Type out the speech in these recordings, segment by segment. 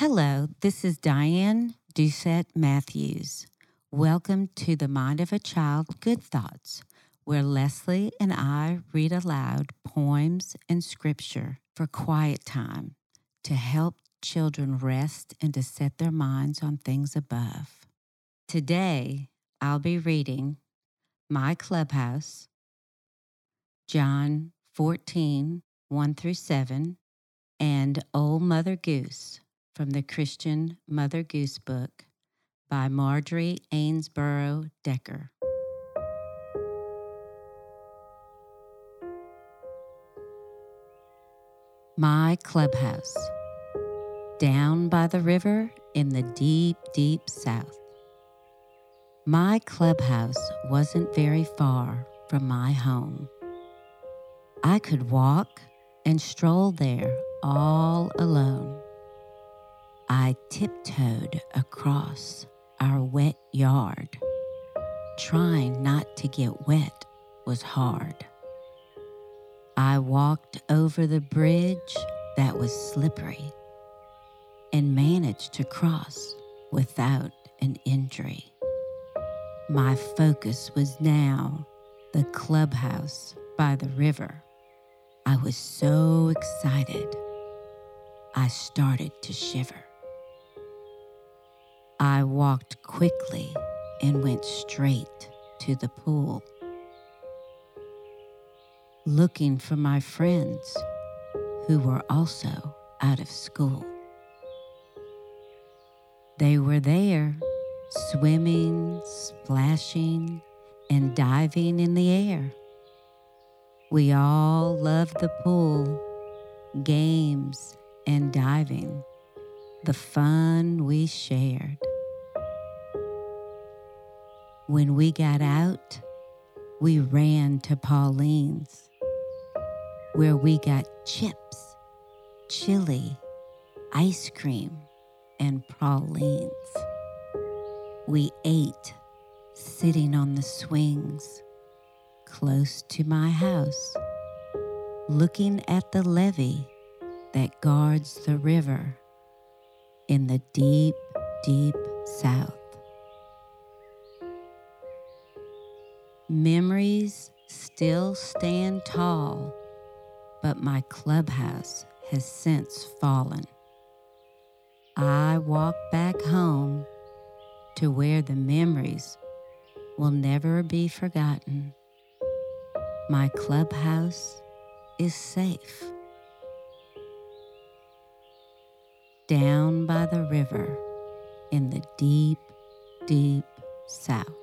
Hello, this is Diane Doucet Matthews. Welcome to the Mind of a Child Good Thoughts, where Leslie and I read aloud poems and scripture for quiet time to help children rest and to set their minds on things above. Today, I'll be reading My Clubhouse, John 14, 1 through 7, and Old Mother Goose from the Christian Mother Goose book by Marjorie Ainsborough Decker. My clubhouse, down by the river in the deep, deep south. My clubhouse wasn't very far from my home. I could walk and stroll there all alone. I tiptoed across our wet yard. Trying not to get wet was hard. I walked over the bridge that was slippery and managed to cross without an injury. My focus was now the clubhouse by the river. I was so excited, I started to shiver. I walked quickly and went straight to the pool, looking for my friends who were also out of school. They were there, swimming, splashing, and diving in the air. We all loved the pool, games, and diving, the fun we shared. When we got out, we ran to Pauline's, where we got chips, chili, ice cream, and pralines. We ate sitting on the swings close to my house, looking at the levee that guards the river in the deep, deep south. Memories still stand tall, but my clubhouse has since fallen. I walk back home to where the memories will never be forgotten. My clubhouse is safe. Down by the river in the deep, deep south.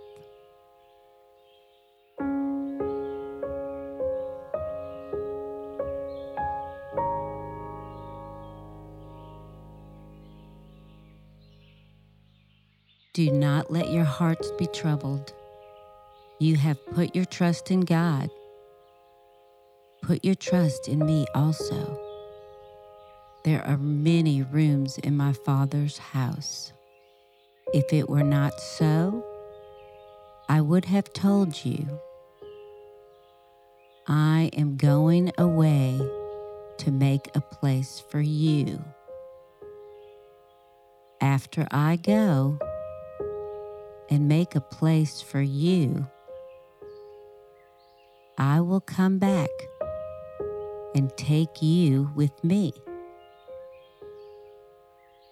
Do not let your hearts be troubled. You have put your trust in God. Put your trust in me also. There are many rooms in my Father's house. If it were not so, I would have told you. I am going away to make a place for you. After I go, and make a place for you, I will come back and take you with me.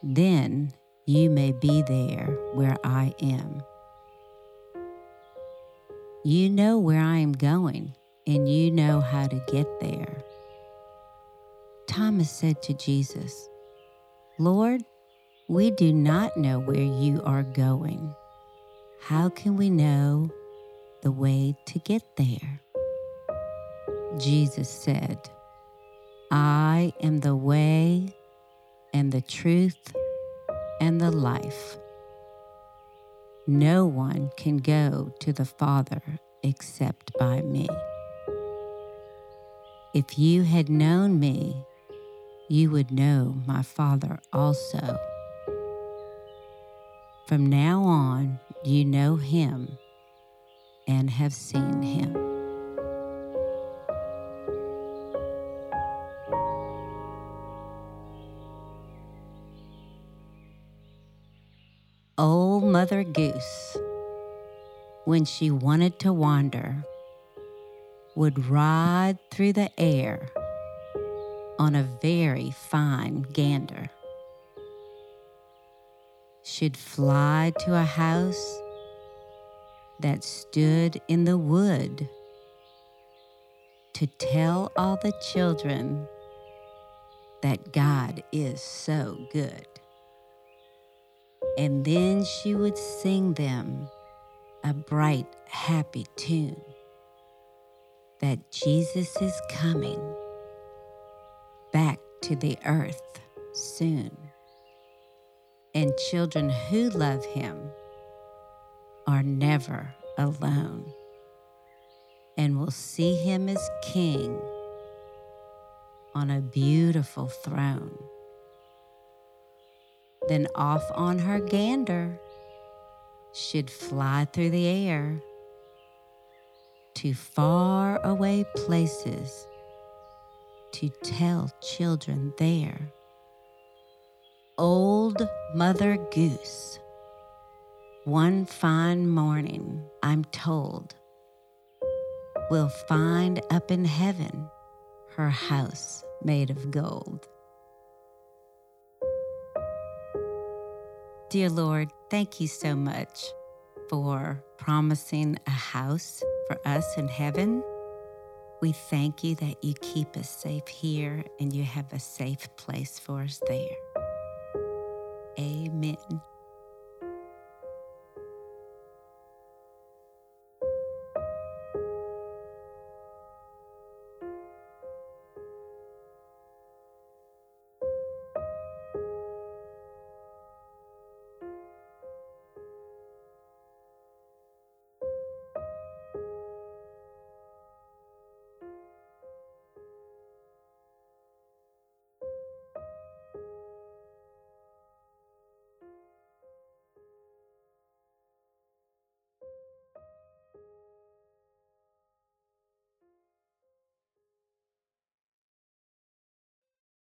Then you may be there where I am. You know where I am going, and you know how to get there. Thomas said to Jesus, Lord, we do not know where you are going how can we know the way to get there? Jesus said, I am the way and the truth and the life. No one can go to the Father except by me. If you had known me, you would know my Father also. From now on, you know him and have seen him. Old Mother Goose, when she wanted to wander, would ride through the air on a very fine gander. She'd fly to a house that stood in the wood to tell all the children that God is so good. And then she would sing them a bright, happy tune that Jesus is coming back to the earth soon. And children who love him are never alone and will see him as king on a beautiful throne. Then off on her gander, she'd fly through the air to far away places to tell children there. Old Mother Goose. One fine morning, I'm told, will find up in heaven her house made of gold. Dear Lord, thank you so much for promising a house for us in heaven. We thank you that you keep us safe here and you have a safe place for us there. Amen.